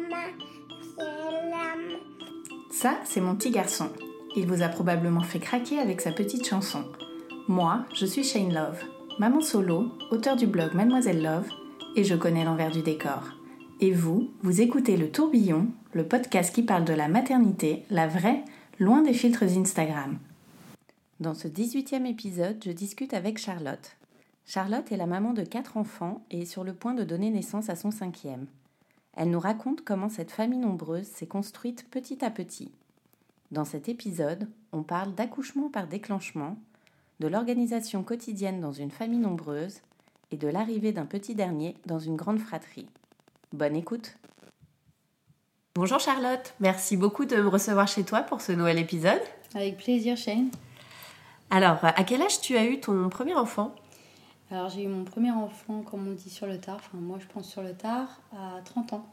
Me la. Ça, c'est mon petit garçon. Il vous a probablement fait craquer avec sa petite chanson. Moi, je suis Shane Love, maman solo, auteur du blog Mademoiselle Love, et je connais l'envers du décor. Et vous, vous écoutez Le Tourbillon, le podcast qui parle de la maternité, la vraie, loin des filtres Instagram. Dans ce 18e épisode, je discute avec Charlotte. Charlotte est la maman de quatre enfants et est sur le point de donner naissance à son cinquième. Elle nous raconte comment cette famille nombreuse s'est construite petit à petit. Dans cet épisode, on parle d'accouchement par déclenchement, de l'organisation quotidienne dans une famille nombreuse et de l'arrivée d'un petit dernier dans une grande fratrie. Bonne écoute Bonjour Charlotte, merci beaucoup de me recevoir chez toi pour ce nouvel épisode. Avec plaisir, Shane. Alors, à quel âge tu as eu ton premier enfant? Alors, j'ai eu mon premier enfant, comme on dit, sur le tard. Enfin, moi, je pense sur le tard, à 30 ans.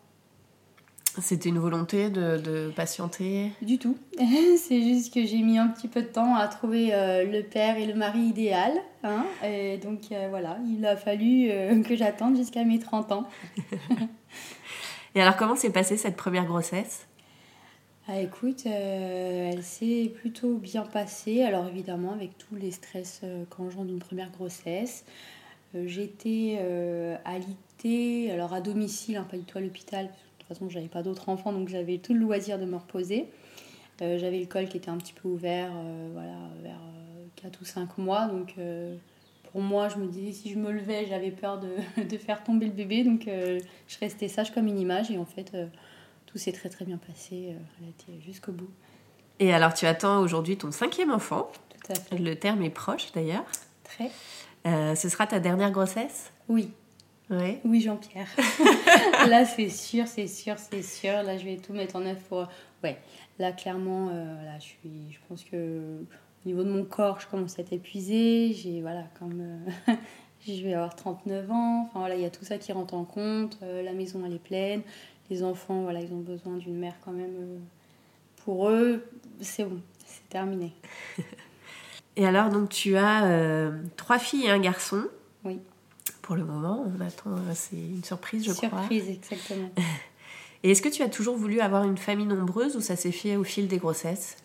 C'était une volonté de, de patienter? Du tout. C'est juste que j'ai mis un petit peu de temps à trouver euh, le père et le mari idéal. Hein et donc, euh, voilà, il a fallu euh, que j'attende jusqu'à mes 30 ans. Et alors, comment s'est passée cette première grossesse? Ah, écoute, euh, elle s'est plutôt bien passée. Alors évidemment, avec tous les stress euh, qu'engendre une première grossesse. Euh, J'étais euh, alitée, alors à domicile, hein, pas du tout à l'hôpital. De toute façon, j'avais pas d'autres enfants, donc j'avais tout le loisir de me reposer. Euh, j'avais le col qui était un petit peu ouvert, voilà, vers 4 ou 5 mois. Donc pour moi, je me disais, si je me levais, j'avais peur de, de faire tomber le bébé. Donc je restais sage comme une image. Et en fait, tout s'est très très bien passé. euh, jusqu'au bout. Et alors, tu attends aujourd'hui ton cinquième enfant. Tout à fait. Le terme est proche d'ailleurs. Très. Euh, ce sera ta dernière grossesse? Oui, Oui. oui Jean-Pierre. là, c'est sûr, c'est sûr, c'est sûr. Là, je vais tout mettre en œuvre pour... Ouais, là, clairement, euh, là, je, suis... je pense que au niveau de mon corps, je commence à être épuisée. J'ai, voilà, comme... euh, je vais avoir 39 ans. Enfin, voilà, il y a tout ça qui rentre en compte. La maison, elle est pleine. Les enfants, voilà, ils ont besoin d'une mère quand même. euh, pour eux, c'est bon, c'est terminé. Et alors, donc, tu as euh, trois filles et un garçon. Oui. Pour le moment, on attend, euh, c'est une surprise, je crois. Surprise, exactement. Et est-ce que tu as toujours voulu avoir une famille nombreuse ou ça s'est fait au fil des grossesses?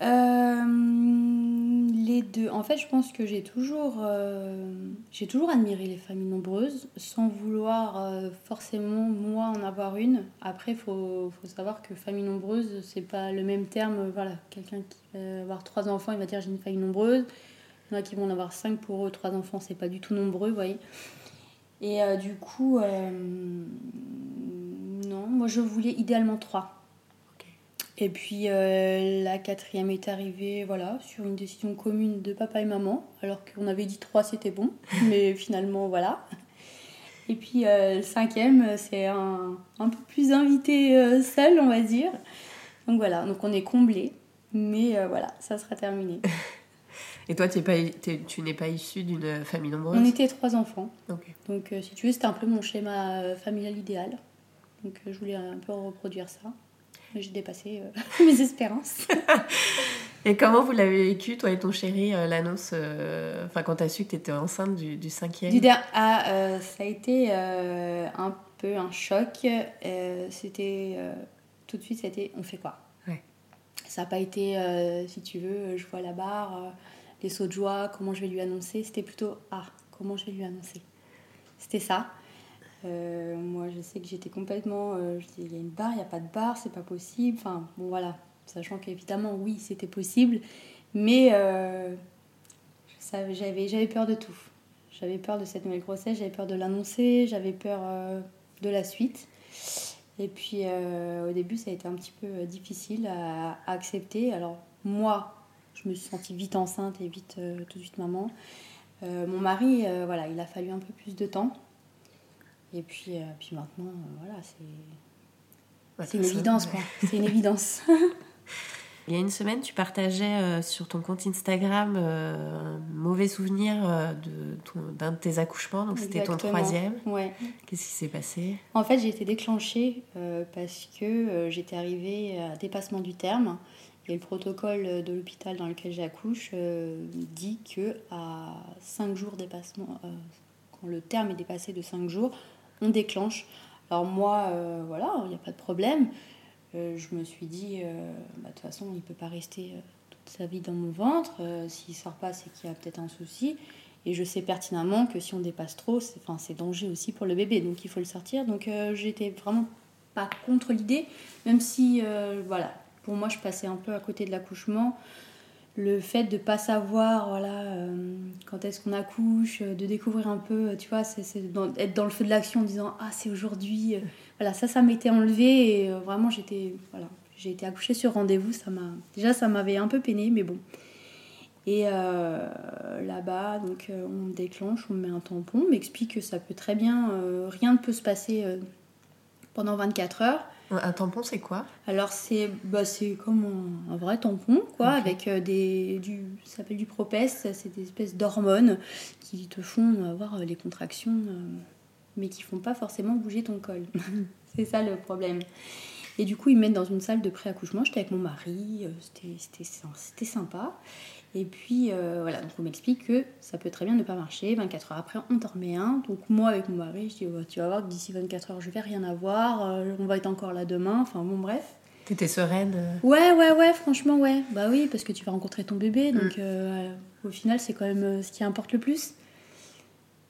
Euh, les deux. En fait, je pense que j'ai toujours, euh, admiré les familles nombreuses, sans vouloir euh, forcément moi en avoir une. Après, il faut, savoir que famille nombreuse, c'est pas le même terme. Voilà, quelqu'un qui va avoir trois enfants, il va dire j'ai une famille nombreuse. Il y en a qui vont en avoir cinq pour eux, trois enfants, c'est pas du tout nombreux, voyez. Et euh, du coup, non, moi je voulais idéalement trois. Et puis euh, la quatrième est arrivée, voilà, sur une décision commune de papa et maman, alors qu'on avait dit trois c'était bon, mais finalement voilà. Et puis euh, le cinquième, c'est un, un peu plus invité euh, seul, on va dire. Donc voilà, donc on est comblé, mais voilà, ça sera terminé. Et toi, t'es pas, tu n'es pas issu d'une famille nombreuse? On était trois enfants, donc si tu veux, c'était un peu mon schéma familial idéal. Donc je voulais un peu reproduire ça, j'ai dépassé euh, mes espérances. Et comment vous l'avez vécu, toi et ton chéri, euh, l'annonce, euh, enfin quand t'as su que t'étais enceinte du, du cinquième? Du ah, ça a été un peu un choc. C'était tout de suite, c'était on fait quoi? Ouais. Ça n'a pas été, si tu veux, je vois la barre, les sauts de joie, comment je vais lui annoncer? C'était plutôt ah, comment je vais lui annoncer? C'était ça. Euh, moi, je sais que j'étais complètement. euh, il y a une barre, il n'y a pas de barre, c'est pas possible. Enfin, bon, voilà. Sachant qu'évidemment, oui, c'était possible. Mais euh, j'avais peur de tout. J'avais peur de cette nouvelle grossesse, j'avais peur de l'annoncer, j'avais peur de la suite. Et puis au début, ça a été un petit peu difficile à, accepter. Alors moi, je me suis sentie vite enceinte et vite tout de suite maman. mon mari, voilà, il a fallu un peu plus de temps. Et puis, puis maintenant, voilà, c'est c'est une évidence, quoi. C'est une évidence. Il y a une semaine, tu partageais euh, sur ton compte Instagram euh, un mauvais souvenir euh, d'un de, tes accouchements, donc c'était ton troisième. Ouais. Qu'est-ce qui s'est passé? En fait, j'ai été déclenchée parce que j'étais arrivée à dépassement du terme. Et le protocole de l'hôpital dans lequel j'accouche dit que à 5 jours dépassement, quand le terme est dépassé de 5 jours, déclenche. Alors moi, euh, voilà, il n'y a pas de problème. Euh, je me suis dit, euh, bah, de toute façon, il ne peut pas rester toute sa vie dans mon ventre. S'il ne sort pas, c'est qu'il y a peut-être un souci. Et je sais pertinemment que si on dépasse trop, c'est enfin, danger aussi pour le bébé. Donc il faut le sortir. Donc j'étais vraiment pas contre l'idée, même si, voilà, pour moi, je passais un peu à côté de l'accouchement le fait de pas savoir voilà euh, quand est-ce qu'on accouche de découvrir un peu tu vois c'est être dans le feu de l'action en disant ah c'est aujourd'hui euh, voilà ça ça m'était enlevé et euh, vraiment j'étais voilà j'ai été accouchée sur rendez-vous ça m'a déjà ça m'avait un peu peiné mais bon. Et là-bas donc on déclenche on met un tampon on m'explique que ça peut très bien rien ne peut se passer pendant 24 heures un tampon, c'est quoi? Alors, c'est bah, comme un, vrai tampon, quoi, avec euh, des. Du, ça s'appelle du propest, c'est des espèces d'hormones qui te font avoir euh, les contractions, euh, mais qui font pas forcément bouger ton col. c'est ça le problème. Et du coup, ils me mettent dans une salle de pré-accouchement. J'étais avec mon mari, c'était sympa. Et puis euh, voilà, donc on m'explique que ça peut très bien ne pas marcher. 24 heures après, on t'en remet un. Donc moi, avec mon mari, je dis oh, Tu vas voir que d'ici 24 heures, je vais rien avoir. Euh, on va être encore là demain. Enfin bon, bref. T'étais sereine euh Ouais, ouais, ouais, franchement, ouais. Bah oui, parce que tu vas rencontrer ton bébé. Donc mm. au final, c'est quand même ce qui importe le plus.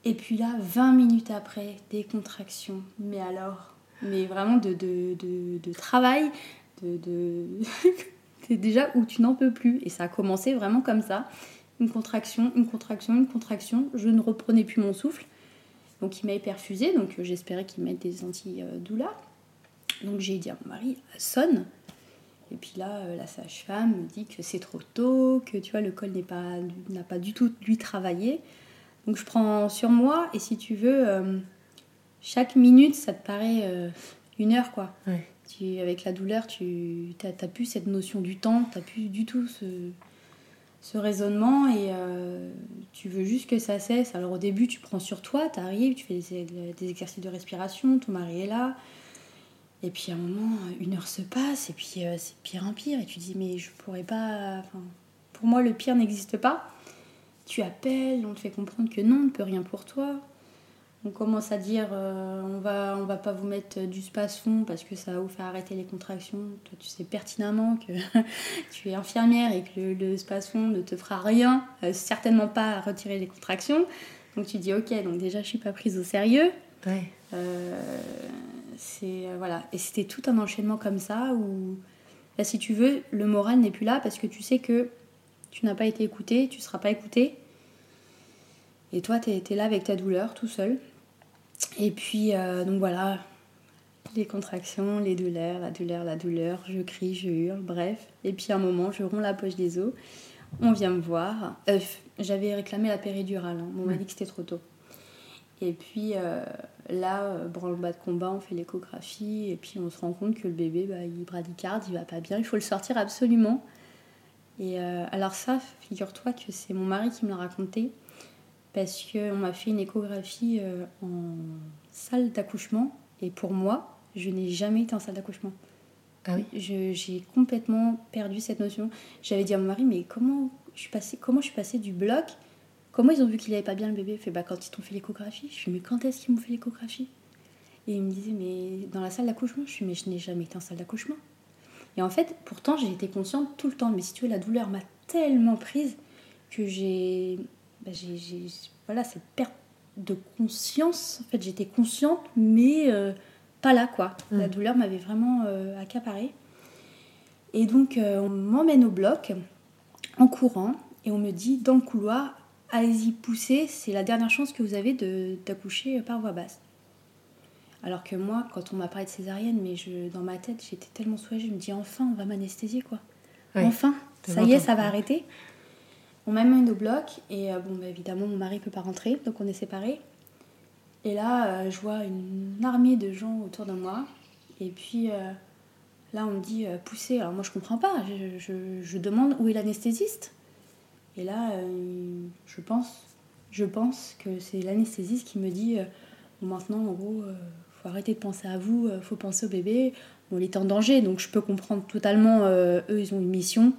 Et puis là, 20 minutes après, des contractions. Mais alors, mais vraiment de, de, de, de travail, de. de... c'est déjà où tu n'en peux plus. Et ça a commencé vraiment comme ça. Une contraction, une contraction, une contraction. Je ne reprenais plus mon souffle. Donc il m'a perfusé, donc euh, j'espérais qu'il mette des anti-douleurs. Donc j'ai dit à mon mari, sonne. Et puis là, euh, la sage-femme me dit que c'est trop tôt, que tu vois, le col n'a pas, pas du tout lui travaillé. Donc je prends sur moi, et si tu veux, euh, chaque minute, ça te paraît une heure, quoi avec la douleur, tu n'as plus cette notion du temps, tu n'as plus du tout ce, raisonnement et euh, tu veux juste que ça cesse. Alors au début, tu prends sur toi, tu arrives, tu fais des, exercices de respiration, ton mari est là. Et puis à un moment, une heure se passe et puis euh, c'est pire en pire. Et tu dis, mais je pourrais pas. pour moi, le pire n'existe pas. Tu appelles, on te fait comprendre que non, on ne peut rien pour toi on commence à dire euh, on va on va pas vous mettre du space-fond parce que ça va vous faire arrêter les contractions. Toi, tu sais pertinemment que tu es infirmière et que le, le space-fond ne te fera rien, euh, certainement pas à retirer les contractions. Donc tu dis ok, donc déjà je suis pas prise au sérieux. Euh, c'est voilà et c'était tout un enchaînement comme ça où là, si tu veux le moral n'est plus là parce que tu sais que tu n'as pas été écouté, tu seras pas écouté. Et toi, tu es, là avec ta douleur, tout seul. Et puis, euh, donc voilà, les contractions, les douleurs, la douleur, la douleur, je crie, je hurle, bref. Et puis à un moment, je romps la poche des os, on vient me voir. Euh, j'avais réclamé la péridurale, hein. on m'a dit que c'était trop tôt. Et puis euh, là, branle-bas de combat, on fait l'échographie, et puis on se rend compte que le bébé, bah, il bradycarde, il va pas bien, il faut le sortir absolument. Et alors ça, figure-toi que c'est mon mari qui me l'a raconté parce qu'on m'a fait une échographie euh, en salle d'accouchement et pour moi, je n'ai jamais été en salle d'accouchement. Ah oui J'ai complètement perdu cette notion. J'avais dit à mon mari, mais comment je suis passée, comment je suis passée du bloc? Comment ils ont vu qu'il n'avait pas bien le bébé? Fait, bah, Quand ils t'ont fait l'échographie. Je suis mais quand est-ce qu'ils m'ont fait l'échographie? Et il me disait, mais dans la salle d'accouchement Je suis mais je n'ai jamais été en salle d'accouchement. Et en fait, pourtant, j'ai été consciente tout le temps. Mais si tu veux, la douleur m'a tellement prise que j'ai bah, j'ai voilà, cette perte de conscience. En fait, j'étais consciente, mais euh, pas là, quoi. Mm. La douleur m'avait vraiment euh, accaparée. Et donc, euh, on m'emmène au bloc en courant et on me dit dans le couloir allez-y, poussez, c'est la dernière chance que vous avez d'accoucher par voie basse. Alors que moi, quand on m'a parlé de césarienne, mais je, dans ma tête, j'étais tellement soulagée. Je me dis, enfin, on va m'anesthésier, quoi. enfin, ça y est, ça va arrêter. On m'a mis au bloc et euh, bon, bah, évidemment, mon mari peut pas rentrer, donc on est séparés. Et là, euh, je vois une armée de gens autour de moi. Et puis euh, là, on me dit pousser. Alors moi, je comprends pas. Je, demande où est l'anesthésiste. Et là, je pense, je pense que c'est l'anesthésiste qui me dit maintenant, en gros, faut arrêter de penser à vous, faut penser au bébé. Bon, il est en danger, donc je peux comprendre totalement. eux, ils ont une mission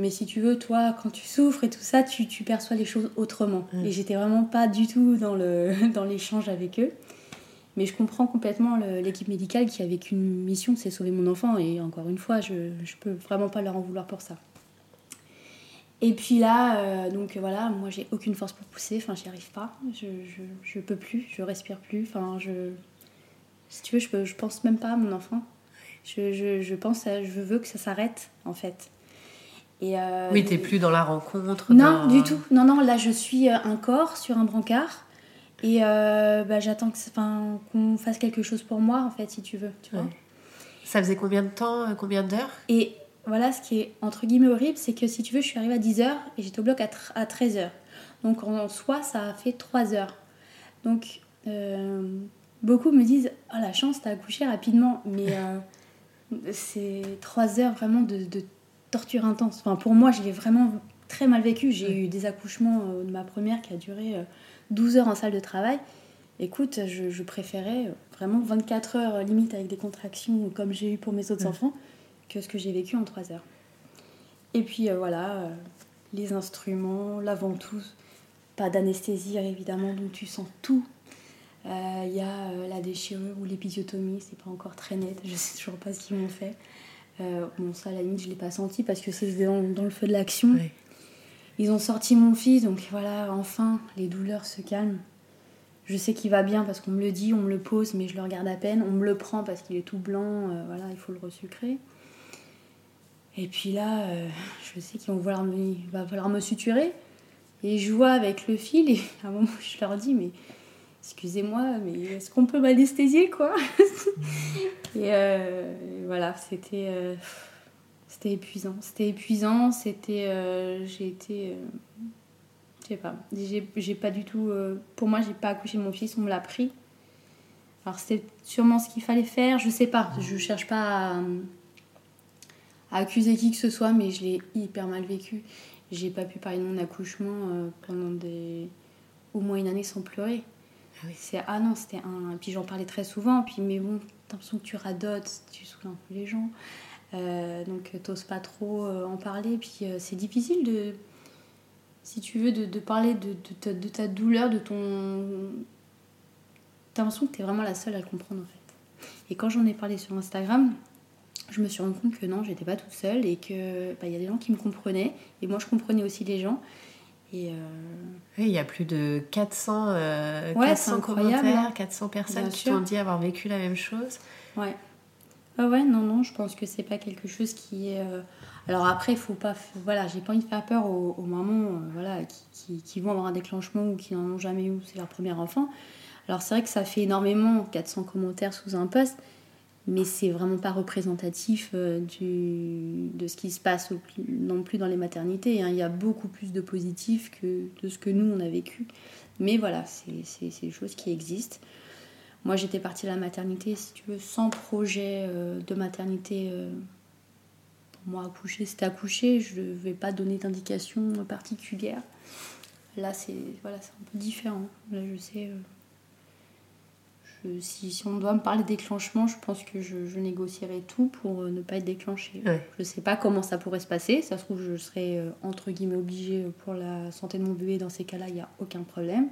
mais si tu veux, toi, quand tu souffres et tout ça, tu, tu perçois les choses autrement. Mm. Et j'étais vraiment pas du tout dans, le, dans l'échange avec eux. Mais je comprends complètement l'équipe médicale qui avait qu'une mission, c'est sauver mon enfant. Et encore une fois, je, je peux vraiment pas leur en vouloir pour ça. Et puis là, euh, donc voilà, moi j'ai aucune force pour pousser, enfin j'y arrive pas, je, je, je, peux plus, je respire plus, enfin je. Si tu veux, je, peux, je pense même pas à mon enfant. Je, je, je pense à, je veux que ça s'arrête en fait. Et euh, oui, t'es plus dans la rencontre. Non, du tout. Non, non, là je suis euh, un corps sur un brancard et euh, bah, j'attends qu'on fasse quelque chose pour moi en fait, si tu veux. Tu vois Ça faisait combien de temps, combien d'heures? Et voilà, ce qui est entre guillemets horrible, c'est que si tu veux, je suis arrivée à 10h et j'étais au bloc à, à 13h. Donc en soi, ça a fait 3 heures. Donc beaucoup me disent Oh la chance, t'as accouché rapidement. Mais c'est 3 heures vraiment de, de torture intense. Enfin, pour moi, je l'ai vraiment très mal vécu. J'ai eu des accouchements euh, de ma première qui a duré 12 euh, heures en salle de travail. Écoute, je, préférais euh, vraiment 24 heures limite avec des contractions comme j'ai eu pour mes autres enfants que ce que j'ai vécu en 3 heures. Et puis voilà, les instruments, la ventouse, pas d'anesthésie évidemment, donc tu sens tout. Il y a la déchirure ou l'épisiotomie, c'est pas encore très net, je sais toujours pas ce qu'ils m'ont fait. Euh, bon, ça, à la limite, je l'ai pas senti parce que c'était dans, le feu de l'action. Ils ont sorti mon fils, donc voilà, enfin, les douleurs se calment. Je sais qu'il va bien parce qu'on me le dit, on me le pose, mais je le regarde à peine. On me le prend parce qu'il est tout blanc, euh, voilà, il faut le resucrer. Et puis là, euh, je sais qu'il va falloir me suturer. Et je vois avec le fil, et à un moment, je leur dis, mais excusez-moi, mais est-ce qu'on peut m'anesthésier, quoi euh, Et voilà, c'était euh, c'était épuisant. C'était épuisant, c'était... Euh, j'ai été... je sais pas, j'ai pas du tout... pour moi, j'ai pas accouché mon fils, on me l'a pris. Alors c'était sûrement ce qu'il fallait faire, je sais pas, je cherche pas à, accuser qui que ce soit, mais je l'ai hyper mal vécu. J'ai pas pu parler de mon accouchement pendant au moins une année sans pleurer. Ah c'est ah non, c'était un. Puis j'en parlais très souvent, puis mais bon, t'as l'impression que tu radotes, tu saoules un peu les gens. Euh, donc t'oses pas trop euh, en parler, puis euh, c'est difficile de. Si tu veux, de, de parler de, de, de, ta douleur, de ton. T'as l'impression que t'es vraiment la seule à le comprendre en fait. Et quand j'en ai parlé sur Instagram, je me suis rendu compte que non, j'étais pas toute seule et que bah, il y a des gens qui me comprenaient et moi je comprenais aussi les gens et euh, Oui, il y a plus de 400, euh, 400 commentaires, 400 personnes qui t'ont dit avoir vécu la même chose. Ouais. Ah ouais, non, non, je pense que c'est pas quelque chose qui est. Euh, alors après, faut pas. Voilà, j'ai pas envie de faire peur aux, mamans euh, voilà, qui, qui, qui, vont avoir un déclenchement ou qui n'en ont jamais eu, c'est leur premier enfant. Alors c'est vrai que ça fait énormément, 400 commentaires sous un post mais c'est vraiment pas représentatif euh, de ce qui se passe non plus dans les maternités. Hein. Il y a beaucoup plus de positifs que de ce que nous on a vécu. Mais voilà, c'est des choses qui existent. Moi j'étais partie de la maternité, si tu veux, sans projet euh, de maternité. Euh, pour moi, accoucher, c'était accoucher. Je ne vais pas donner d'indication particulière. Là, c'est voilà, un peu différent. Là, je sais si, on doit me parler déclenchement, je pense que je, négocierai tout pour euh, ne pas être déclenchée. Je ne sais pas comment ça pourrait se passer. Ça se trouve, je serais euh, entre guillemets obligée pour la santé de mon bébé. Dans ces cas-là, il n'y a aucun problème.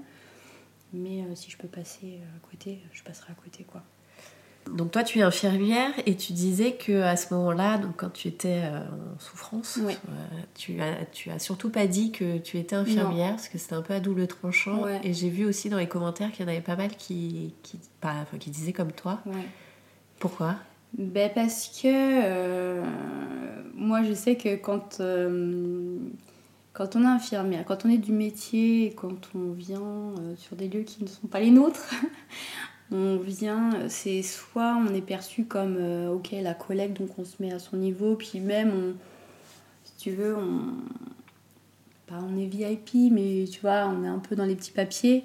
Mais euh, si je peux passer à côté, je passerai à côté. quoi. Donc toi, tu es infirmière et tu disais que à ce moment-là, donc quand tu étais euh, en souffrance, euh, tu as tu as surtout pas dit que tu étais infirmière parce que c'était un peu à double tranchant. Et j'ai vu aussi dans les commentaires qu'il y en avait pas mal qui qui, qui disaient comme toi. Pourquoi? Ben parce que euh, moi je sais que quand quand on est infirmière, quand on est du métier, quand on vient sur des lieux qui ne sont pas les nôtres, On vient, c'est soit on est perçu comme, ok, la collègue, donc on se met à son niveau, puis même, on, si tu veux, on, pas on est VIP, mais tu vois, on est un peu dans les petits papiers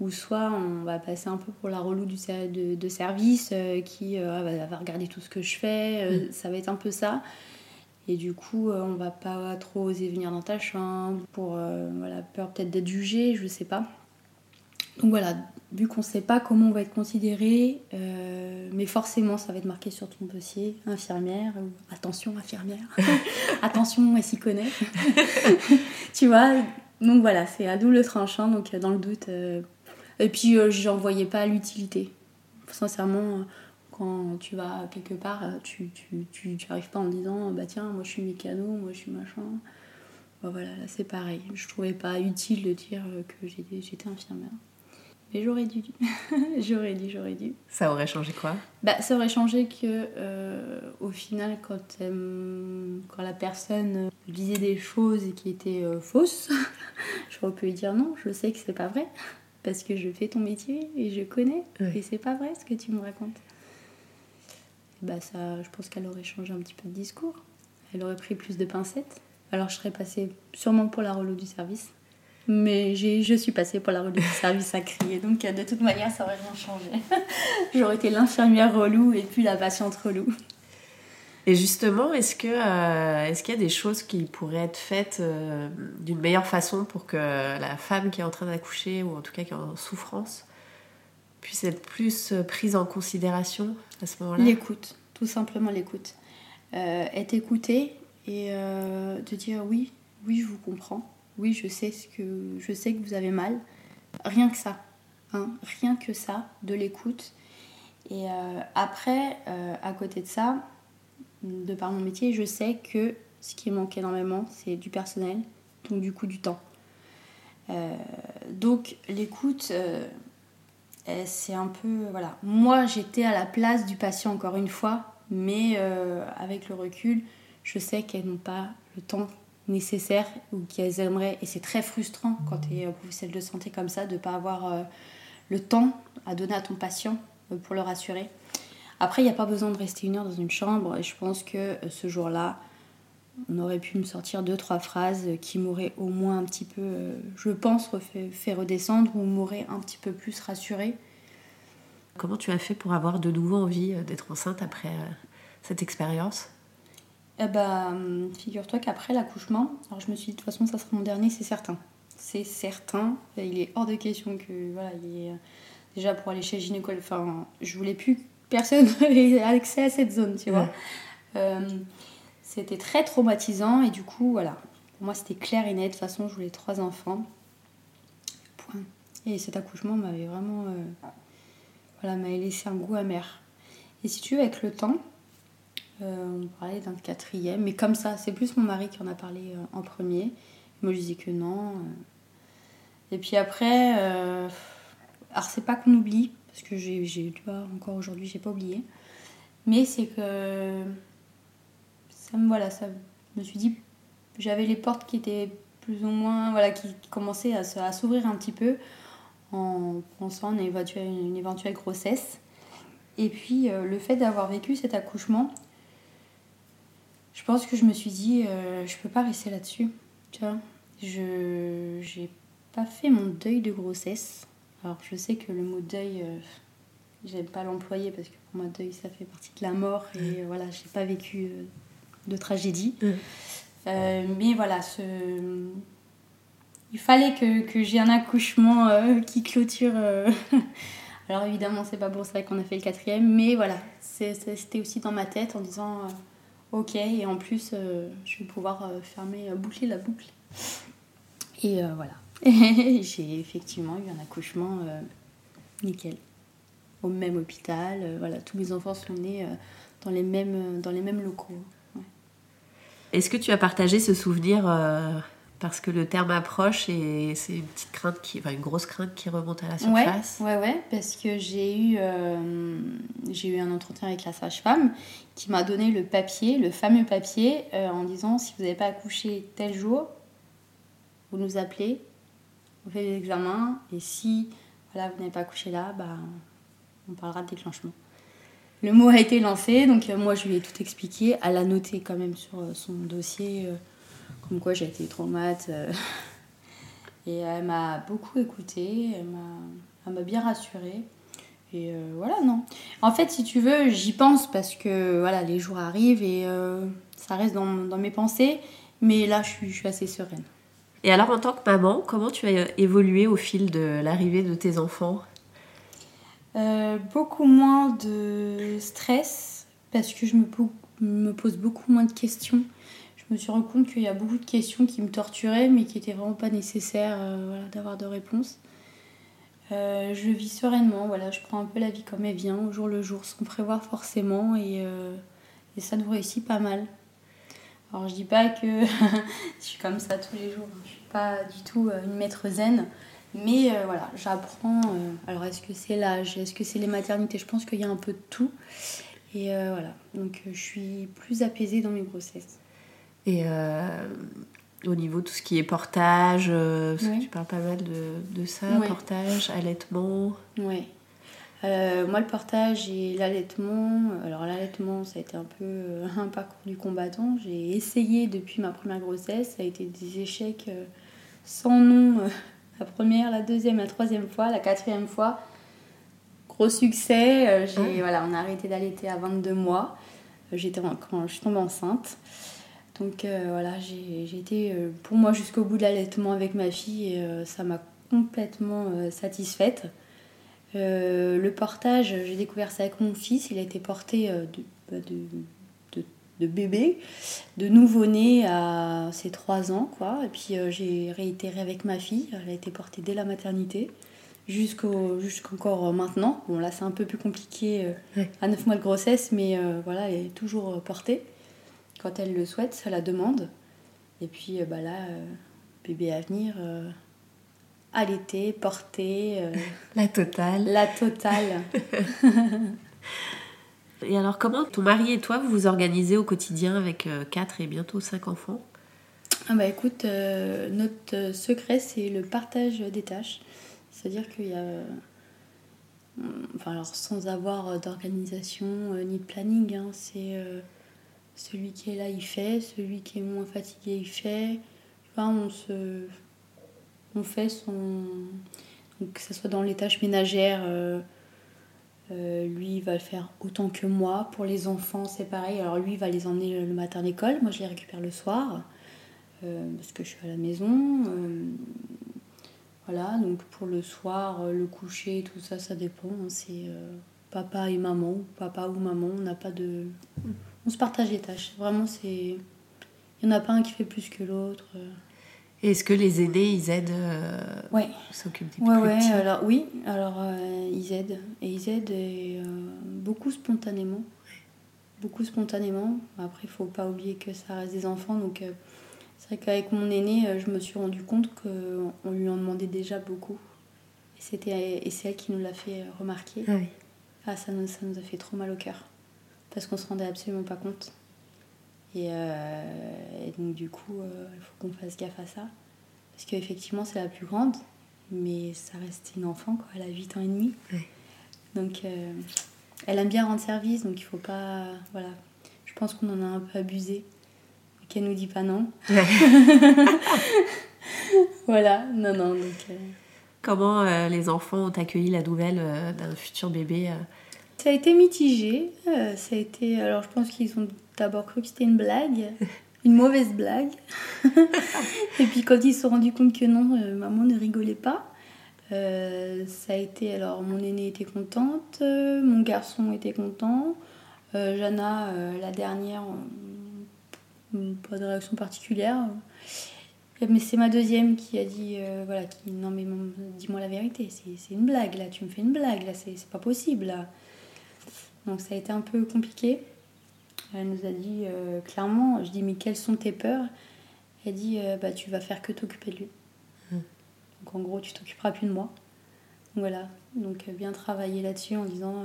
ou soit on va passer un peu pour la relou du, de, de service euh, qui euh, ah, va, regarder tout ce que je fais, euh, mm. ça va être un peu ça. Et du coup, on va pas trop oser venir dans ta chambre pour voilà, peur peut-être d'être jugé, je sais pas. Donc voilà, vu qu'on sait pas comment on va être considéré, mais forcément ça va être marqué sur ton dossier, infirmière, attention infirmière, attention elle s'y connaît. tu vois, donc voilà, c'est à double tranchant, donc dans le doute, et puis, euh, j'en voyais pas l'utilité. Sincèrement, euh, quand tu vas quelque part, euh, tu, tu, tu, tu arrives pas en disant bah tiens, moi je suis mécano, moi je suis machin. Bah, voilà, là c'est pareil. Je trouvais pas utile de dire que j'étais infirmière. Mais j'aurais dû. j'aurais dû, j'aurais dû. Ça aurait changé quoi? Bah, Ça aurait changé que, au final, quand, quand la personne disait des choses qui étaient fausses, j'aurais pu lui dire non, je sais que c'est pas vrai parce que je fais ton métier et je connais et c'est pas vrai ce que tu me racontes. bah ça, je pense qu'elle aurait changé un petit peu de discours. Elle aurait pris plus de pincettes. Alors je serais passée sûrement pour la relou du service. Mais je suis passée pour la relou du service à crier. Donc de toute manière, ça aurait rien changé. J'aurais été l'infirmière relou et puis la patiente relou. Et justement, est-ce que euh, est-ce qu'il y a des choses qui pourraient être faites euh, d'une meilleure façon pour que la femme qui est en train d'accoucher ou en tout cas qui est en souffrance puisse être plus euh, prise en considération à ce moment-là? L'écoute, tout simplement l'écoute. être écoutée et de dire oui, oui, je vous comprends. Oui, je sais ce que je sais que vous avez mal. Rien que ça, hein, rien que ça, de l'écoute. Et après, à côté de ça, de par mon métier, je sais que ce qui manque énormément, c'est du personnel, donc du coup du temps. Euh, donc l'écoute, euh, c'est un peu... Voilà. Moi, j'étais à la place du patient encore une fois, mais euh, avec le recul, je sais qu'elles n'ont pas le temps nécessaire ou qu'elles aimeraient, et c'est très frustrant quand tu es professionnel de santé comme ça, de ne pas avoir le temps à donner à ton patient pour le rassurer. Après, il n'y a pas besoin de rester une heure dans une chambre. Et je pense que euh, ce jour-là, on aurait pu me sortir deux, trois phrases qui m'auraient au moins un petit peu, euh, je pense, fait redescendre ou m'auraient un petit peu plus rassurée. Comment tu as fait pour avoir de nouveau envie euh, d'être enceinte après cette expérience? Eh ben, figure-toi qu'après l'accouchement, alors je me suis dit de toute façon ça sera mon dernier, c'est certain. C'est certain. Il est hors de question que voilà, il est, déjà pour aller chez gynécologue, enfin, je voulais plus personne n'avait accès à cette zone, tu vois. Euh, c'était très traumatisant et du coup, voilà. Pour moi, c'était clair et net. De toute façon, je voulais trois enfants. Point. Et cet accouchement m'avait vraiment. Euh, voilà, m'avait laissé un goût amer. Et si tu veux, avec le temps, euh, on parlait d'un quatrième, mais comme ça, c'est plus mon mari qui en a parlé en premier. Moi, je disais que non. Et puis après, alors c'est pas qu'on oublie, parce que j'ai, tu vois, encore aujourd'hui, j'ai pas oublié. Mais c'est que ça me, voilà, ça me suis dit, j'avais les portes qui étaient plus ou moins, voilà, qui commençaient à, s'ouvrir un petit peu en pensant à une éventuelle, grossesse. Et puis euh, le fait d'avoir vécu cet accouchement, je pense que je me suis dit, euh, je peux pas rester là-dessus. Tu vois, je j'ai pas fait mon deuil de grossesse. Alors je sais que le mot deuil, euh, j'aime pas l'employer parce que pour moi deuil ça fait partie de la mort et euh, voilà, j'ai pas vécu euh, de tragédie. mais voilà, ce... il fallait que, que j'ai un accouchement qui clôture. Alors évidemment c'est pas pour ça qu'on a fait le quatrième, mais voilà, c'était aussi dans ma tête en disant ok et en plus je vais pouvoir fermer, boucler la boucle. Et voilà. j'ai effectivement eu un accouchement euh, nickel. Au même hôpital. Euh, voilà, tous mes enfants sont nés euh, dans, les mêmes, dans les mêmes locaux. Est-ce que tu as partagé ce souvenir parce que le terme approche et c'est une petite crainte qui, enfin une grosse crainte qui remonte à la surface. Ouais, ouais, parce que j'ai eu, j'ai eu un entretien avec la sage-femme qui m'a donné le papier, le fameux papier, en disant si vous n'avez pas accouché tel jour, vous nous appelez on fait des examens et si voilà, vous n'avez pas couché là, bah, on parlera de déclenchement. Le mot a été lancé, donc moi je lui ai tout expliqué. Elle a noté quand même sur son dossier comme quoi j'ai été traumate. et elle m'a beaucoup écouté, elle m'a bien rassurée. Et voilà, non. En fait, si tu veux, j'y pense parce que voilà, les jours arrivent et ça reste dans, dans, mes pensées. Mais là, je suis, je suis assez sereine. Et alors, en tant que maman, comment tu as évolué au fil de l'arrivée de tes enfants? Euh, Beaucoup moins de stress parce que je me, me, pose beaucoup moins de questions. Je me suis rendu compte qu'il y a beaucoup de questions qui me torturaient mais qui n'étaient vraiment pas nécessaires euh, voilà, d'avoir de réponses. Euh, je vis sereinement, voilà, je prends un peu la vie comme elle vient, au jour le jour, sans prévoir forcément, et, et ça nous réussit pas mal. Alors je dis pas que je suis comme ça tous les jours, je suis pas du tout euh, une maître zen, mais euh, voilà, j'apprends. Euh, alors est-ce que c'est l'âge, est-ce que c'est les maternités Je pense qu'il y a un peu de tout. Et voilà, donc je suis plus apaisée dans mes grossesses. Et au niveau de tout ce qui est portage, tu parles pas mal de, ça, portage, allaitement. Oui. Euh, moi, le portage et l'allaitement, alors l'allaitement, ça a été un peu euh, un parcours du combattant. J'ai essayé depuis ma première grossesse, ça a été des échecs euh, sans nom. la première, la deuxième, la troisième fois, la quatrième fois. Gros succès. j'ai, ah. voilà, on a arrêté d'allaiter à 22 mois. J'étais quand je suis tombée enceinte. Donc voilà, j'ai, été pour moi jusqu'au bout de l'allaitement avec ma fille et ça m'a complètement satisfaite. Euh, le portage, j'ai découvert ça avec mon fils. Il a été porté euh, bah, de, de, bébé, de nouveau-né à ses 3 ans. Quoi. Et puis euh, j'ai réitéré avec ma fille. Elle a été portée dès la maternité jusqu'au jusqu'encore maintenant. Bon, là, c'est un peu plus compliqué à 9 mois de grossesse, mais voilà, elle est toujours portée quand elle le souhaite, ça la demande. Et puis bah là, bébé à venir allaiter, porter. Euh, la totale. La totale. et alors, comment ton mari et toi, vous vous organisez au quotidien avec 4 euh, et bientôt 5 enfants? Ah bah écoute, euh, notre secret, c'est le partage des tâches. C'est-à-dire qu'il y a... Enfin, alors sans avoir d'organisation ni de planning, hein, c'est celui qui est là, il fait, celui qui est moins fatigué, il fait. Enfin, on se on fait son. que ce soit dans les tâches ménagères, euh, euh, lui, il va le faire autant que moi. Pour les enfants, c'est pareil. Alors, lui, il va les emmener le matin à l'école. Moi, je les récupère le soir euh, parce que je suis à la maison. voilà, donc pour le soir, le coucher, tout ça, ça dépend. C'est papa et maman, papa ou maman. On n'a pas de. On se partage les tâches. Vraiment, c'est. Il n'y en a pas un qui fait plus que l'autre. Est-ce que les aînés, ils aident euh, ouais. s'occupent des ouais, plus ouais, alors oui, alors euh, ils aident. Et ils aident euh, beaucoup spontanément. Beaucoup spontanément. Après, il faut pas oublier que ça reste des enfants. Donc, c'est vrai qu'avec mon aîné, je me suis rendu compte qu'on lui en demandait déjà beaucoup. Et, c'était, et c'est elle qui nous l'a fait remarquer. Ah, oui. ah ça, nous, ça nous a fait trop mal au cœur. Parce qu'on se rendait absolument pas compte. Euh, et, donc, du coup, euh, il faut qu'on fasse gaffe à ça. Parce qu'effectivement, c'est la plus grande, mais ça reste une enfant, quoi. Elle a 8 ans et demi. Donc, euh, elle aime bien rendre service, donc il faut pas. Voilà. Je pense qu'on en a un peu abusé. Qu'elle nous dit pas non. voilà, non, non. Donc, Comment les enfants ont accueilli la nouvelle d'un futur bébé Ça a été mitigé. ça a été. Alors, je pense qu'ils ont d'abord cru que c'était une blague, une mauvaise blague. et puis quand ils se sont rendus compte que non, euh, maman ne rigolait pas, euh, ça a été alors mon aînée était contente, euh, mon garçon était content, Jana la dernière pas de réaction particulière. Mais c'est ma deuxième qui a dit voilà qui non mais dis-moi la vérité c'est une blague là tu me fais une blague là c'est pas possible là donc ça a été un peu compliqué elle nous a dit euh, clairement, je dis mais quelles sont tes peurs? Elle dit euh, bah tu vas faire que t'occuper de lui. Hum. Donc en gros tu t'occuperas plus de moi. voilà, donc euh, bien travailler là-dessus en disant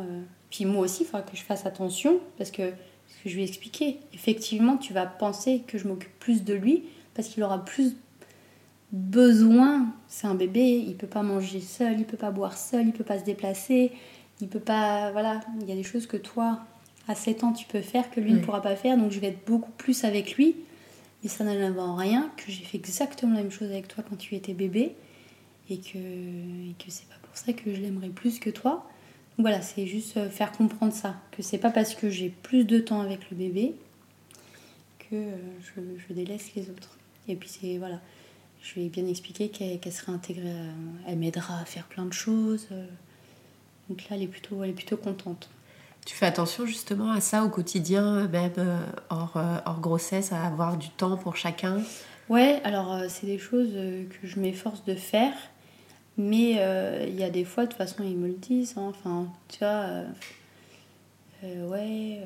puis moi aussi il faudra que je fasse attention parce que ce que je lui ai expliqué, effectivement tu vas penser que je m'occupe plus de lui parce qu'il aura plus besoin. C'est un bébé, il peut pas manger seul, il peut pas boire seul, il peut pas se déplacer il peut pas. Voilà, il y a des choses que toi, à 7 ans, tu peux faire que lui ne pourra pas faire. Donc je vais être beaucoup plus avec lui. Mais ça n'enlève en rien que j'ai fait exactement la même chose avec toi quand tu étais bébé. Et que, et que c'est pas pour ça que je l'aimerais plus que toi. Donc voilà, c'est juste euh, faire comprendre ça. Que c'est pas parce que j'ai plus de temps avec le bébé que euh, je, je délaisse les autres. Et puis c'est. Voilà. Je lui ai bien expliqué qu'elle serait intégrée. elle m'aidera à faire plein de choses. Donc là, elle est plutôt, elle est plutôt contente. Tu fais attention justement à ça au quotidien, même euh, hors, euh, hors grossesse, à avoir du temps pour chacun? Ouais, alors euh, c'est des choses que je m'efforce de faire, mais il y a des fois, de toute façon, ils me le disent. Hein. enfin, tu vois, ouais,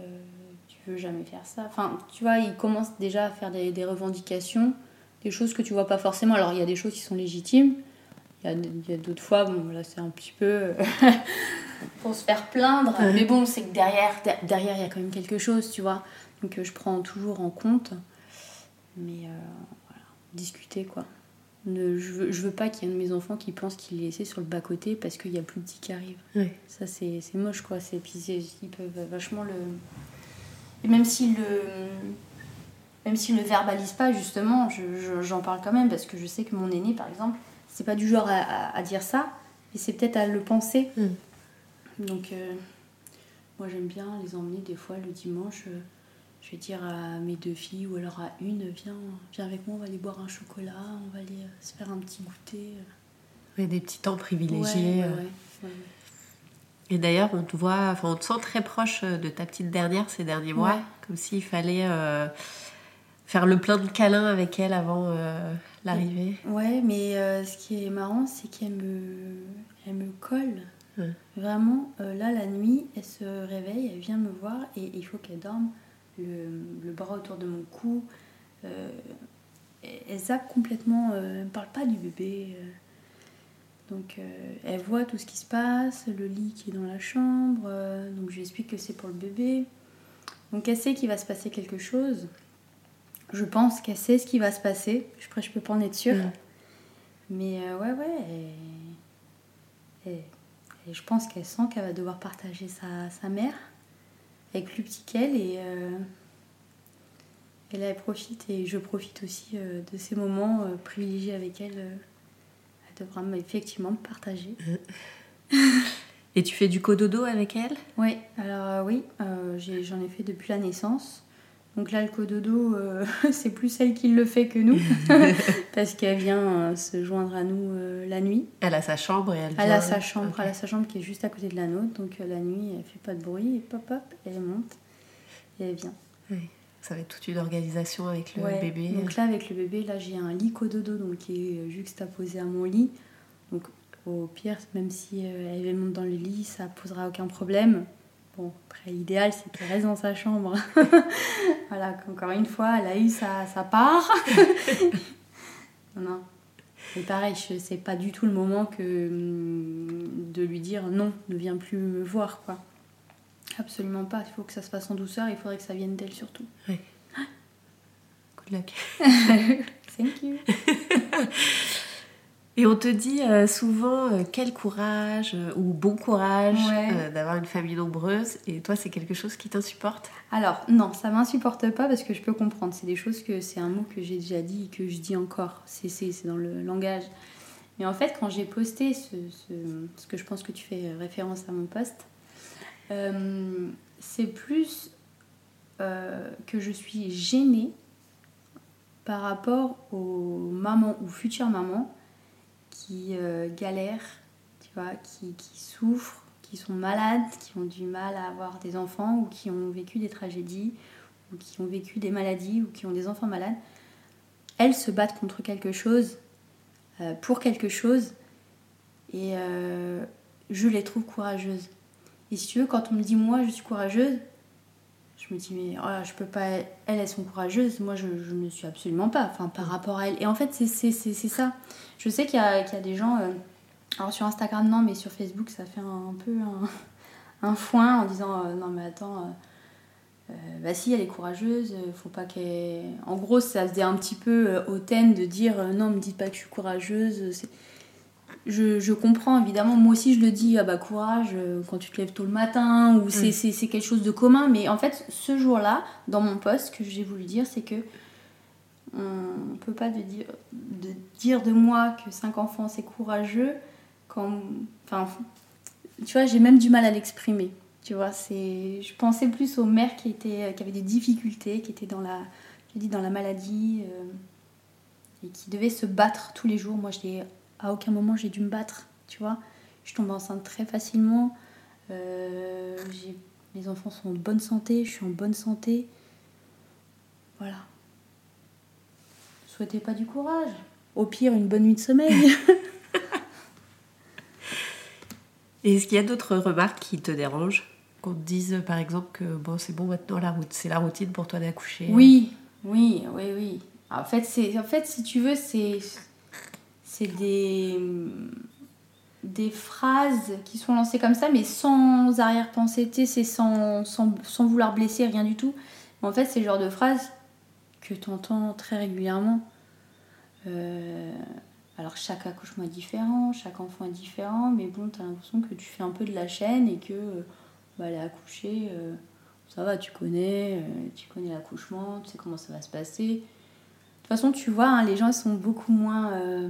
tu veux jamais faire ça. Enfin, tu vois, ils commencent déjà à faire des, des revendications, des choses que tu vois pas forcément. Alors, il y a des choses qui sont légitimes, il y a, d'autres fois, bon, là c'est un petit peu euh, pour se faire plaindre. Mais bon, c'est que derrière, derrière, il y a quand même quelque chose, tu vois. Donc euh, je prends toujours en compte. Mais euh, voilà, discuter quoi. Ne, je, veux, je veux pas qu'il y ait un de mes enfants qui pense qu'il est laissé sur le bas-côté parce qu'il y a plus de petit qui arrive. Ça, c'est, moche quoi. C'est, puis ils peuvent vachement le. Et même s'ils le. Même s'ils le verbalisent pas, justement, j'en parle quand même parce que je sais que mon aîné, par exemple, c'est pas du genre à, dire ça, mais c'est peut-être à le penser. Mm. Donc, euh, moi j'aime bien les emmener des fois le dimanche. Euh, je vais dire à mes deux filles ou alors à une, viens, viens avec moi, on va aller boire un chocolat, on va aller euh, se faire un petit goûter. Oui, des petits temps privilégiés. Et d'ailleurs, on te voit, enfin, on te sent très proche de ta petite dernière ces derniers mois, comme s'il fallait faire le plein de câlins avec elle avant euh, l'arrivée. Ouais, mais euh, ce qui est marrant, c'est qu'elle me, elle me colle. Vraiment, euh, là, la nuit, elle se réveille, elle vient me voir et il faut qu'elle dorme le, le, bras autour de mon cou. elle zappe complètement, elle ne parle pas du bébé. donc, elle voit tout ce qui se passe, le lit qui est dans la chambre. donc, je lui explique que c'est pour le bébé. Donc, elle sait qu'il va se passer quelque chose. Je pense qu'elle sait ce qui va se passer. Je, je peux pas en être sûre. Mm. Mais euh, ouais, ouais. Et, je pense qu'elle sent qu'elle va devoir partager sa, sa mère avec plus petit qu'elle. Et, euh, et, là, elle profite. Et je profite aussi euh, de ces moments privilégiés avec elle. elle devra effectivement me partager. Et tu fais du cododo avec elle? Oui, alors oui, j'en ai fait depuis la naissance. Donc là, le cododo, euh, c'est plus elle qui le fait que nous, parce qu'elle vient euh, se joindre à nous euh, la nuit. Elle a sa chambre et elle. Elle a sa chambre, elle a sa chambre qui est juste à côté de la nôtre, donc la nuit, elle fait pas de bruit, et pop hop, elle monte et elle vient. Oui. Ça va être toute une organisation avec le bébé. Donc là, avec le bébé, là, j'ai un lit cododo, donc qui est juxtaposé à mon lit. Donc au pire, même si elle monte dans le lit, ça posera aucun problème. Bon, après, l'idéal, c'est qu'elle reste dans sa chambre. voilà, encore une fois, elle a eu sa, sa part. non, non. Et pareil, c'est pas du tout le moment que hum, de lui dire non, ne viens plus me voir, quoi. Absolument pas. Il faut que ça se fasse en douceur. Il faudrait que ça vienne d'elle surtout. Oui. Good luck. Thank you. Et on te dit euh, souvent euh, quel courage euh, ou bon courage d'avoir une famille nombreuse. Et toi, c'est quelque chose qui t'insupporte? Alors, non, ça m'insupporte pas parce que je peux comprendre. C'est des choses que c'est un mot que j'ai déjà dit et que je dis encore. C'est dans le langage. Mais en fait, quand j'ai posté ce, ce, ce, que je pense que tu fais référence à mon poste, c'est plus que je suis gênée par rapport aux mamans ou futures mamans qui euh, galèrent, tu vois, qui, qui, souffrent, qui sont malades, qui ont du mal à avoir des enfants ou qui ont vécu des tragédies ou qui ont vécu des maladies ou qui ont des enfants malades, elles se battent contre quelque chose, euh, pour quelque chose, et euh, je les trouve courageuses. Et si tu veux, quand on me dit moi je suis courageuse, je me dis mais oh je peux pas elles elles sont courageuses. Moi je, ne suis absolument pas enfin par rapport à elles. Et en fait c'est ça. Je sais qu'il y, a des gens euh, alors sur Instagram non mais sur Facebook ça fait un, peu un, foin en disant euh, non mais attends euh, bah si elle est courageuse faut pas qu'elle en gros ça se dit un petit peu hautaine de dire non me dites pas que je suis courageuse je, comprends évidemment, moi aussi je le dis, ah bah courage euh, quand tu te lèves tôt le matin, ou c'est mm. quelque chose de commun, mais en fait ce jour-là, dans mon poste, ce que j'ai voulu dire, c'est que on peut pas de dire, de dire de moi que cinq enfants c'est courageux, quand, enfin, tu vois, j'ai même du mal à l'exprimer. Tu vois, c'est, je pensais plus aux mères qui étaient, qui avaient des difficultés, qui étaient dans la, je dis dans la maladie euh, et qui devaient se battre tous les jours. Moi, je l'ai à aucun moment j'ai dû me battre, tu vois. Je tombe enceinte très facilement. Euh, les enfants sont en bonne santé, je suis en bonne santé. Voilà. Souhaitez pas du courage. Au pire, une bonne nuit de sommeil. est-ce qu'il y a d'autres remarques qui te dérangent? Qu'on te dise par exemple que bon, c'est bon maintenant la route, c'est la routine pour toi d'accoucher Oui, oui, oui, oui. En fait, c'est, en fait, si tu veux, c'est c'est des, des phrases qui sont lancées comme ça, mais sans arrière-pensée, c'est sans, sans, sans, vouloir blesser, rien du tout. en fait, c'est le genre de phrases que tu entends très régulièrement. Euh, alors, chaque accouchement est différent, chaque enfant est différent, mais bon, tu as l'impression que tu fais un peu de la chaîne et que bah, elle est euh, ça va, tu connais, euh, tu connais l'accouchement, tu sais comment ça va se passer. De toute façon, tu vois, hein, les gens sont beaucoup moins euh,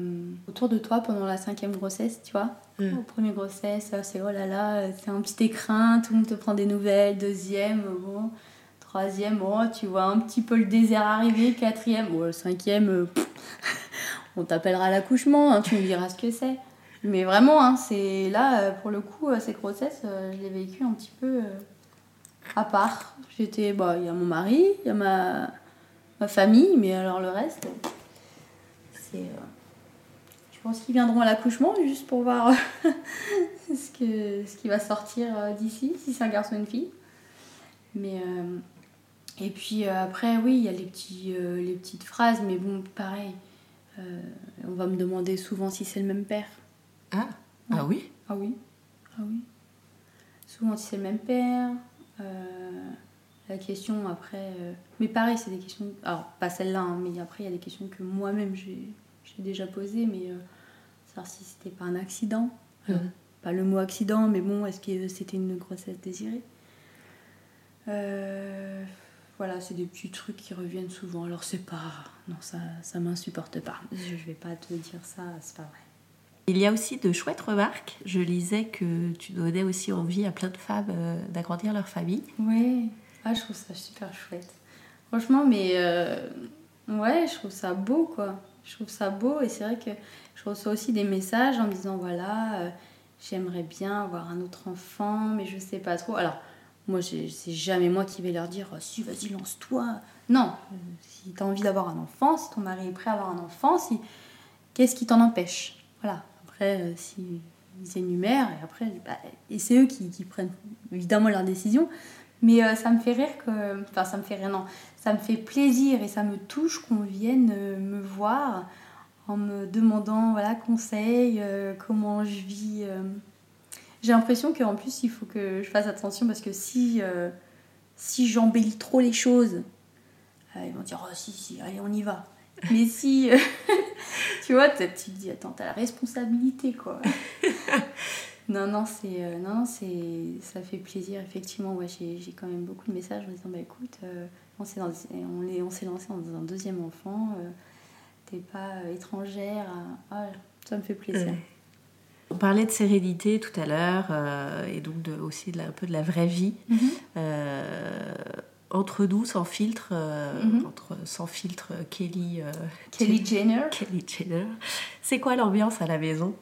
autour de toi pendant la cinquième grossesse, tu vois. Mm. Première grossesse, c'est oh là là, c'est un petit écrin, tout le monde te prend des nouvelles. Deuxième, bon. Troisième, oh, tu vois un petit peu le désert arriver. Quatrième, bon, le cinquième, euh, on t'appellera à l'accouchement, hein, tu me diras ce que c'est. Mais vraiment, hein, c'est là, euh, pour le coup, ces grossesses, je les ai vécues un petit peu à part. J'étais, bah, il y a mon mari, il y a ma famille, mais alors le reste, c'est. Euh, je pense qu'ils viendront à l'accouchement juste pour voir ce, que, ce qui va sortir euh, d'ici, si c'est un garçon ou une fille. Mais. Euh, et puis après, oui, il y a les, petits, les petites phrases, mais bon, pareil. on va me demander souvent si c'est le même père. Ah, ah oui? Ah oui. Ah oui. Souvent si c'est le même père la question après. Euh, mais pareil, c'est des questions. Alors, pas celle-là, hein, mais après, il y a des questions que moi-même j'ai déjà posées, mais euh, savoir si c'était pas un accident. Euh, pas le mot accident, mais bon, est-ce que c'était une grossesse désirée? Voilà, c'est des petits trucs qui reviennent souvent. Alors, c'est pas. Non, ça, ça m'insupporte pas. Je vais pas te dire ça, c'est pas vrai. Il y a aussi de chouettes remarques. Je lisais que tu donnais aussi envie à plein de femmes d'agrandir leur famille. Oui. Ah, je trouve ça super chouette. Franchement, mais euh, ouais, je trouve ça beau, quoi. Je trouve ça beau et c'est vrai que je reçois aussi des messages en me disant voilà, euh, j'aimerais bien avoir un autre enfant, mais je sais pas trop. Alors, moi, c'est jamais moi qui vais leur dire si, vas-y, lance-toi. Non, si tu as envie d'avoir un enfant, si ton mari est prêt à avoir un enfant, si... qu'est-ce qui t'en empêche? Voilà. Après, euh, ils énumèrent, et après, bah, et c'est eux qui, qui, prennent évidemment leur décision. Mais euh, ça me fait rire que. Enfin, ça me fait rire, non. Ça me fait plaisir et ça me touche qu'on vienne euh, me voir en me demandant voilà, conseil, euh, comment je vis. J'ai l'impression qu'en plus, il faut que je fasse attention parce que si, si j'embellis trop les choses, ils vont dire Oh, si, si, allez, on y va. Mais si. tu vois, tu te dis Attends, t'as la responsabilité, quoi. Non, non, c'est, euh, non, c'est, ça fait plaisir, effectivement. Ouais, j'ai, j'ai quand même beaucoup de messages en disant bah, écoute, euh, on, s'est lancé, on, on s'est lancé dans un deuxième enfant, euh, t'es pas étrangère. Ah, ça me fait plaisir. On parlait de sérénité tout à l'heure et donc de, aussi de un peu de la vraie vie. Mhm. entre nous, sans filtre, mhm. entre sans filtre Kelly, Kelly Jenner. Kelly Jenner. C'est quoi l'ambiance à la maison?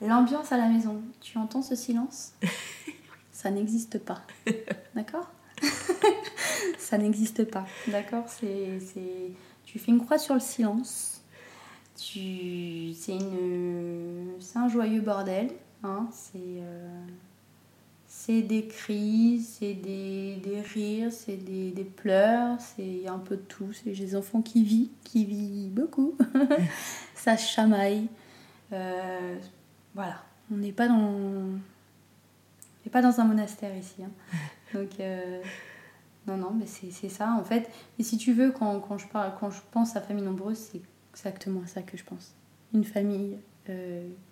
L'ambiance à la maison, tu entends ce silence Ça n'existe pas. D'accord Ça n'existe pas. D'accord c'est, c'est... Tu fais une croix sur le silence. Tu... C'est, une... c'est un joyeux bordel. Hein c'est, euh... c'est des cris, c'est des, des rires, c'est des, des pleurs, c'est un peu de tout. C'est des enfants qui vivent, qui vivent beaucoup. Ça chamaille. Euh, voilà, on n'est pas dans. pas dans un monastère ici. Hein. Donc, euh, non, non, mais c'est ça en fait. Et si tu veux, quand, quand, je parle, quand je pense à famille nombreuse, c'est exactement à ça que je pense. Une famille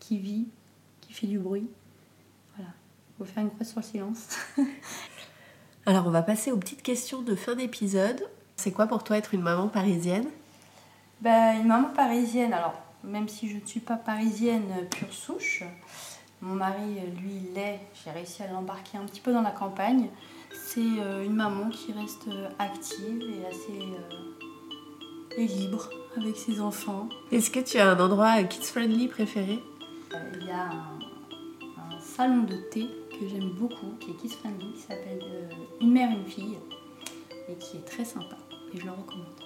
qui vit, qui fait du bruit. Voilà, faut faire une croix sur le silence. Alors on va passer aux petites questions de fin d'épisode. C'est quoi pour toi être une maman parisienne? Ben, Une maman parisienne, alors même si je ne suis pas parisienne pure souche, mon mari, lui, l'est. J'ai réussi à l'embarquer un petit peu dans la campagne. C'est euh, une maman qui reste euh, active et assez euh, et libre avec ses enfants. Est-ce que tu as un endroit kids-friendly préféré? Il y a un, salon de thé que j'aime beaucoup, qui est kids-friendly, qui s'appelle Une mère, une fille, et qui est très sympa. Et je le recommande.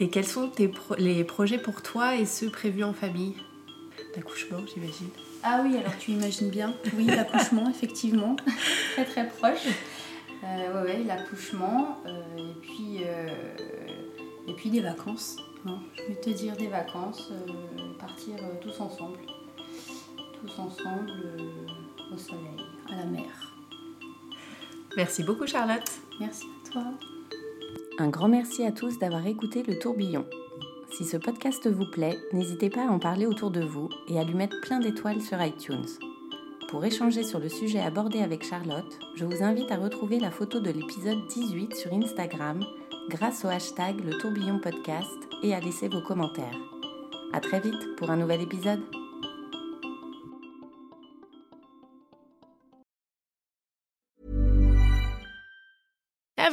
Et quels sont tes les projets pour toi et ceux prévus en famille? D'accouchement, j'imagine. Ah oui, alors tu imagines bien. Oui, l'accouchement, effectivement. très très proche. Euh, ouais, l'accouchement. Euh, et, puis, euh, et puis des vacances. Hein. Je vais te dire des vacances. Euh, partir tous ensemble. Tous ensemble au soleil, à la mer. Merci beaucoup Charlotte. Merci à toi. Un grand merci à tous d'avoir écouté le tourbillon. Si ce podcast vous plaît, n'hésitez pas à en parler autour de vous et à lui mettre plein d'étoiles sur iTunes. Pour échanger sur le sujet abordé avec Charlotte, je vous invite à retrouver la photo de l'épisode 18 sur Instagram grâce au hashtag le tourbillon podcast et à laisser vos commentaires. À très vite pour un nouvel épisode.